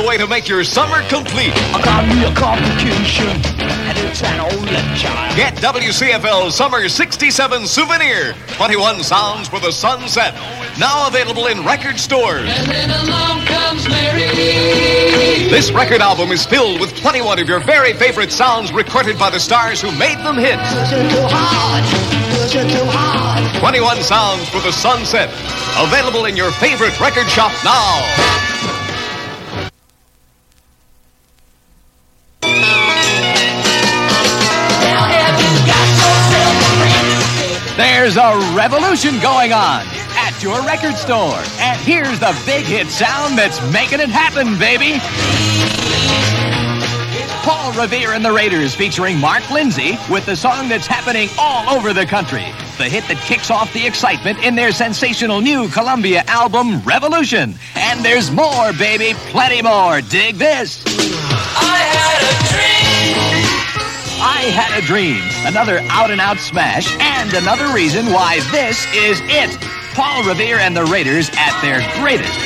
the way to make your summer complete. I got me a complication, and it's an only child. Get WCFL Summer 67 Souvenir. 21 sounds for the sunset. Now available in record stores. And then along comes Mary. This record album is filled with 21 of your very favorite sounds recorded by the stars who made them hits. Pushing too hard, pushing too hard. 21 sounds for the sunset. Available in your favorite record shop now. A revolution going on at your record store. And here's the big hit sound that's making it happen, baby. Paul Revere and the Raiders featuring Mark Lindsay with the song that's happening all over the country. The hit that kicks off the excitement in their sensational new Columbia album, Revolution. And there's more, baby, plenty more. Dig this. I had a dream. I Had a Dream, another out and out smash, and another reason why this is it. Paul Revere and the Raiders at their greatest.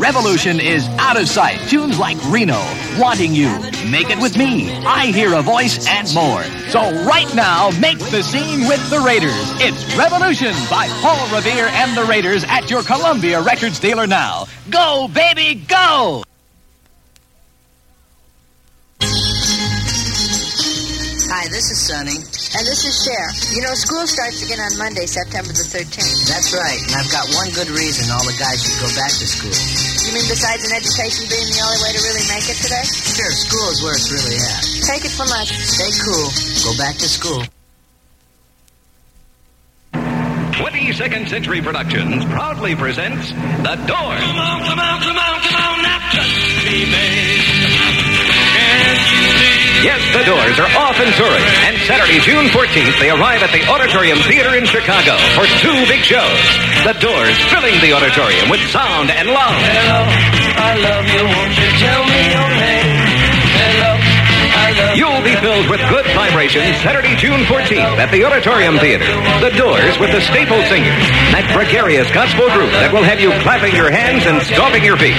Revolution is out of sight. Tunes like Reno, Wanting You, Make It With Me, I Hear a Voice, and more. So right now, make the scene with the Raiders. It's Revolution by Paul Revere and the Raiders at your Columbia Records dealer now. Go, baby, go! Hi, this is Sonny. And this is Cher. You know, school starts again on Monday, September the 13th. That's right, and I've got one good reason all the guys should go back to school. You mean besides an education being the only way to really make it today? Sure, school is where it's really at. Take it from us. Stay cool, go back to school. 22nd Century Productions proudly presents The Doors. Come on, come on, come on, come on, now touch me, babe. Can't you see? Yes, The Doors are off and touring, and Saturday, June 14th, they arrive at the Auditorium Theater in Chicago for two big shows. The Doors filling the auditorium with sound and love. Hello, I love you. Won't you tell me You'll be filled with good vibrations Saturday, June 14th at the Auditorium Theater. The Doors with the Staple Singers, that gregarious gospel group that will have you clapping your hands and stomping your feet.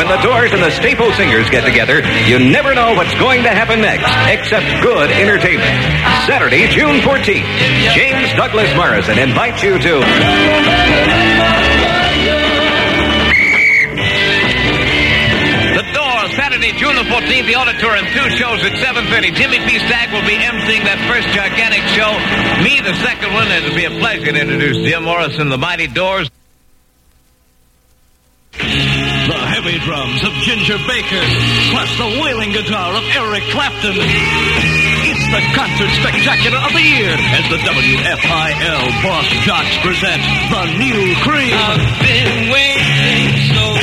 When the Doors and the Staple Singers get together, you never know what's going to happen next, except good entertainment. Saturday, June 14th, James Douglas Morrison invites you to June the auditorium, two shows at 7.30. Jimmy P. Stagg will be emceeing that first gigantic show. Me, the second one. And it'll be a pleasure to introduce Jim Morrison, the Mighty Doors. The heavy drums of Ginger Baker, plus the wailing guitar of Eric Clapton. It's the concert spectacular of the year as the WFIL Boss Jocks present the new cream. I've been waiting so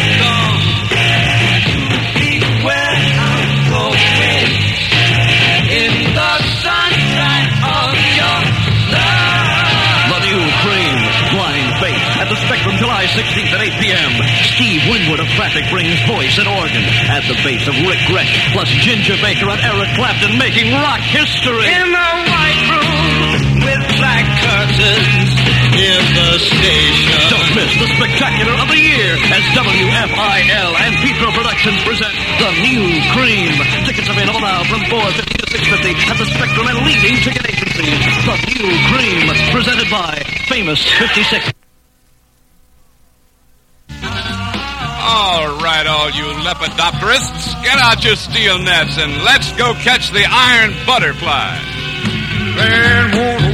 16th at 8 p.m. Steve Winwood of Traffic brings voice and organ at the base of Ric Grech, plus Ginger Baker and Eric Clapton making rock history. In the white room with black curtains in the station. Don't miss the spectacular of the year as WFIL and Petro Productions present the new cream. Tickets available now from 450 to 650 at the Spectrum and leading ticket agencies. The new cream presented by Famous 56. Right, all you lepidopterists, get out your steel nets and let's go catch the iron butterfly. Then won't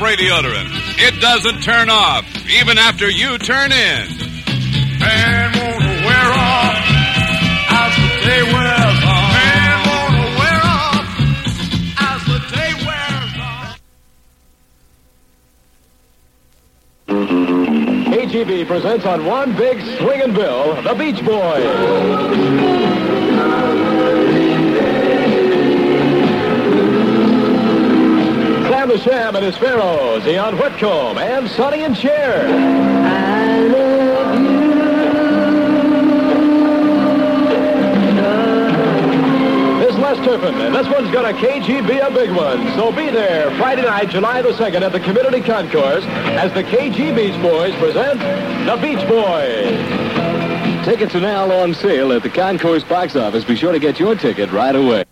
Spray deodorant. It doesn't turn off, even after you turn in. Man won't wear off as the day wears on. Man won't wear off as the day wears on. KGB presents on one big swinging bill, the Beach Boys. Sam the Sham and his Pharaohs, Ian Whitcomb, and Sonny and Cher. Is Les Turpin, and this one's gonna KGB a big one. So be there Friday night, July the 2nd at the Community Concourse as the KG Beach Boys present the Beach Boys. Tickets are now on sale at the Concourse box office. Be sure to get your ticket right away.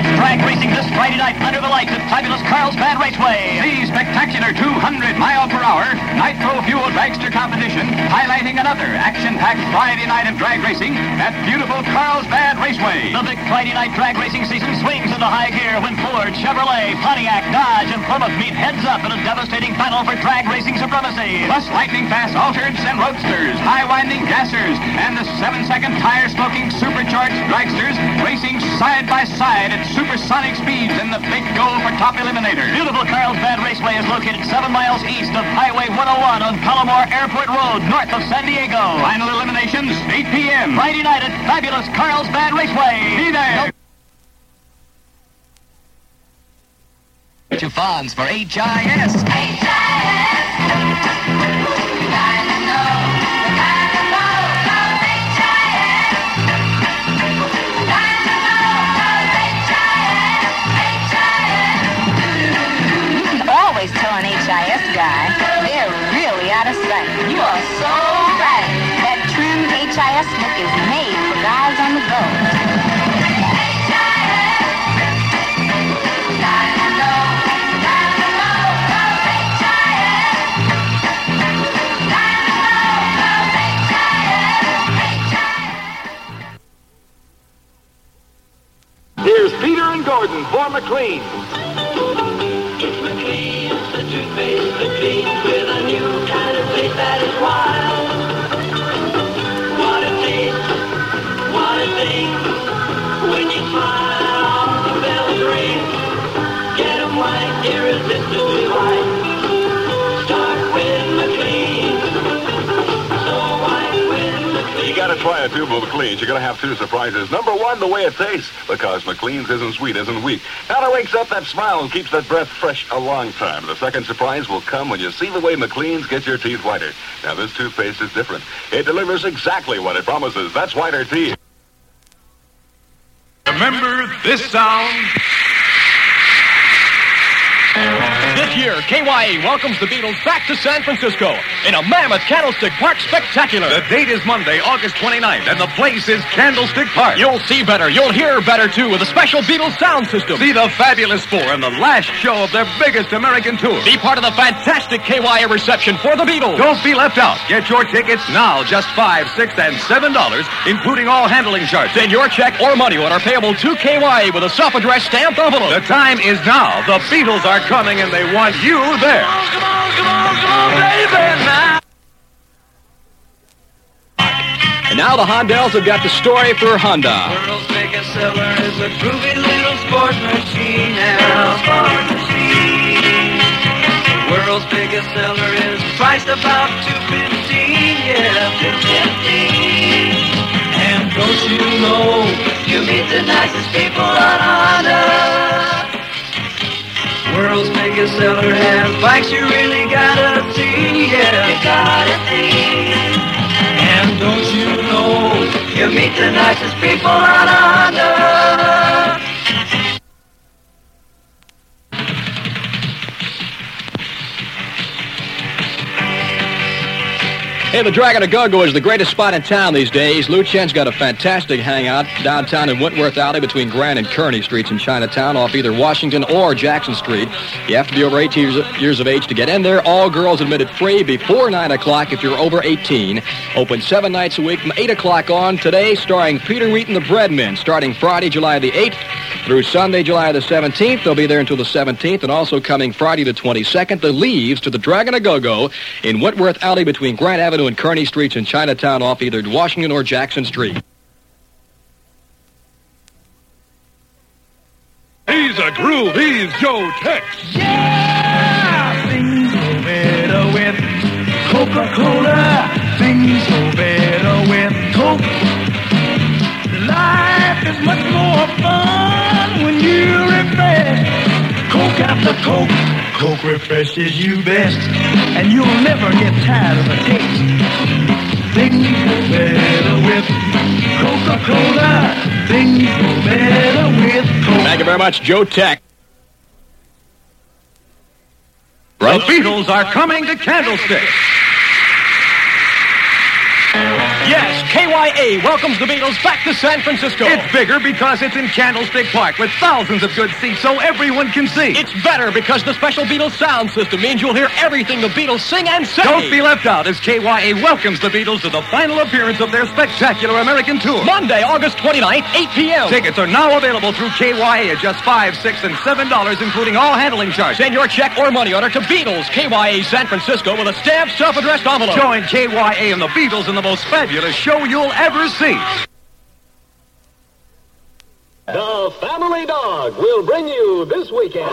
It's drag racing this Friday night under the lights at fabulous Carlsbad Raceway. The spectacular 200 mile per hour nitro fuel dragster competition, highlighting another action-packed Friday night of drag racing at beautiful Carlsbad Raceway. The big Friday night drag racing season swings into high gear when Ford, Chevrolet, Pontiac, Dodge, and Plymouth meet heads up in a devastating battle for drag racing supremacy. Plus lightning-fast altereds and roadsters, high-winding gassers, and the seven-second tire-smoking supercharged dragsters racing side by side at supersonic speeds in the big goal for top eliminator. Beautiful Carlsbad Raceway is located seven miles east of Highway 101 on Palomar Airport Road, north of San Diego. Final eliminations, 8 p.m. Friday night at fabulous Carlsbad Raceway. Be there. Funds for HIS. You are so right. That trim HIS look is made for guys on the go. Here's Peter and Gordon for McLean. with a new kind Try a tube of Macleans. You're gonna have two surprises. Number one, the way it tastes, because Macleans isn't sweet, isn't weak. Now it wakes up that smile and keeps that breath fresh a long time. The second surprise will come when you see the way Macleans gets your teeth whiter. Now this toothpaste is different. It delivers exactly what it promises. That's whiter teeth. Remember this sound? This year, KYA welcomes the Beatles back to San Francisco in a mammoth Candlestick Park spectacular. The date is Monday, August 29th, and the place is Candlestick Park. You'll see better, you'll hear better too with a special Beatles sound system. See the Fabulous Four and the last show of their biggest American tour. Be part of the fantastic KYA reception for the Beatles. Don't be left out. Get your tickets now, just five, six, and seven dollars, including all handling charges. Send your check or money order payable to KYA with a self-addressed stamped envelope. The time is now. The Beatles are coming, and they want you there. And now the Hondells have got the story for Honda. World's biggest seller is a groovy little sports machine. Sports machine. World's biggest seller is priced about two fifteen. Yeah, two fifteen. And don't you know you meet the nicest people on Honda? World's biggest seller has bikes you really gotta see. Yeah, you gotta see. And don't you know you meet the nicest people on Honda? Hey, the Dragon of Go-Go is the greatest spot in town these days. Lou Chen's got a fantastic hangout downtown in Wentworth Alley between Grant and Kearny Streets in Chinatown off either Washington or Jackson Street. You have to be over 18 years, of age to get in there. All girls admitted free before 9 o'clock if you're over 18. Open seven nights a week from 8 o'clock on. Today, starring Peter Wheat and the Breadmen, starting Friday, July the 8th through Sunday, July the 17th. They'll be there until the 17th. And also coming Friday the 22nd, the Leaves to the Dragon of Go-Go in Wentworth Alley between Grant Avenue and Kearny Streets in Chinatown off either Washington or Jackson Street. He's a groove. He's Joe Tex. Yeah! Things go better with Coca-Cola. Things go better with Coke. Life is much more fun when you're refreshed. Coke after Coke refreshes you best, and you'll never get tired of the taste. Things go better with Coca-Cola. Things go better with Coke. Thank you very much, Joe Tex. The Beatles are coming to Candlestick. Yes, KYA welcomes the Beatles back to San Francisco. It's bigger because it's in Candlestick Park with thousands of good seats so everyone can see. It's better because the special Beatles sound system means you'll hear everything the Beatles sing and say. Don't be left out as KYA welcomes the Beatles to the final appearance of their spectacular American tour. Monday, August 29th, 8 p.m. Tickets are now available through KYA at just 5 6 and $7, including all handling charges. Send your check or money order to Beatles, KYA San Francisco with a stamped self-addressed envelope. Join KYA and the Beatles in the most fabulous show you'll ever see. The Family Dog will bring you this weekend.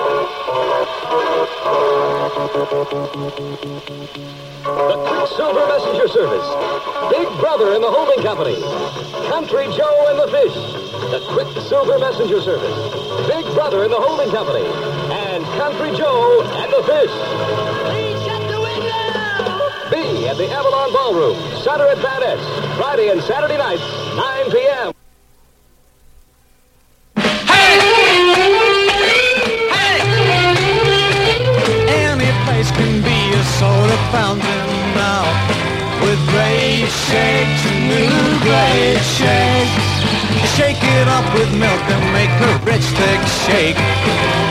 The Quicksilver Messenger Service. Big Brother and the Holding Company. Country Joe and the Fish. The Quicksilver Messenger Service. Big Brother and the Holding Company. And Country Joe and the Fish. At the Avalon Ballroom, Sutter at Van Ness, Friday and Saturday nights, 9 p.m. Any place can be a soda fountain now. With great shakes, new great shakes. Shake it up with milk and make the rich thick shake.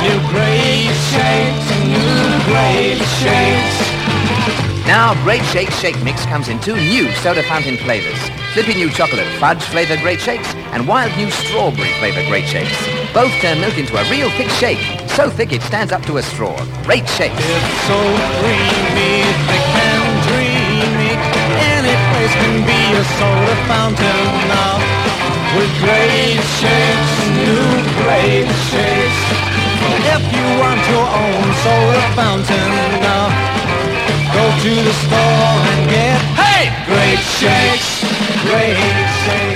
New great shakes, new great shakes. Now, Great Shake Shake Mix comes in two new soda fountain flavors. Flippy new chocolate fudge flavored Great Shakes and wild new strawberry flavored Great Shakes. Both turn milk into a real thick shake, so thick it stands up to a straw. Great Shakes. It's so creamy, thick and dreamy. Any place can be a soda fountain now. With great shakes, new great shakes. If you want your own soda fountain now, go to the store and get hey great shakes, great shakes.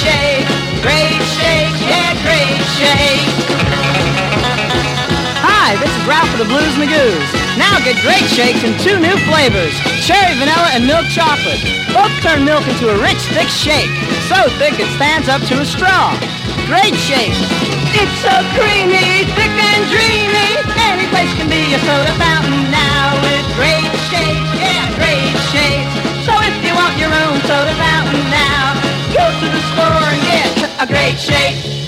Shake. Great shakes, yeah, great shakes. Hi, this is Ralph the Blues Magoos. Now get great shakes in two new flavors, cherry vanilla and milk chocolate. Both turn milk into a rich, thick shake. So thick it stands up to a straw. Great shake. It's so creamy, thick and dreamy. Any place can be a soda fountain a great shake.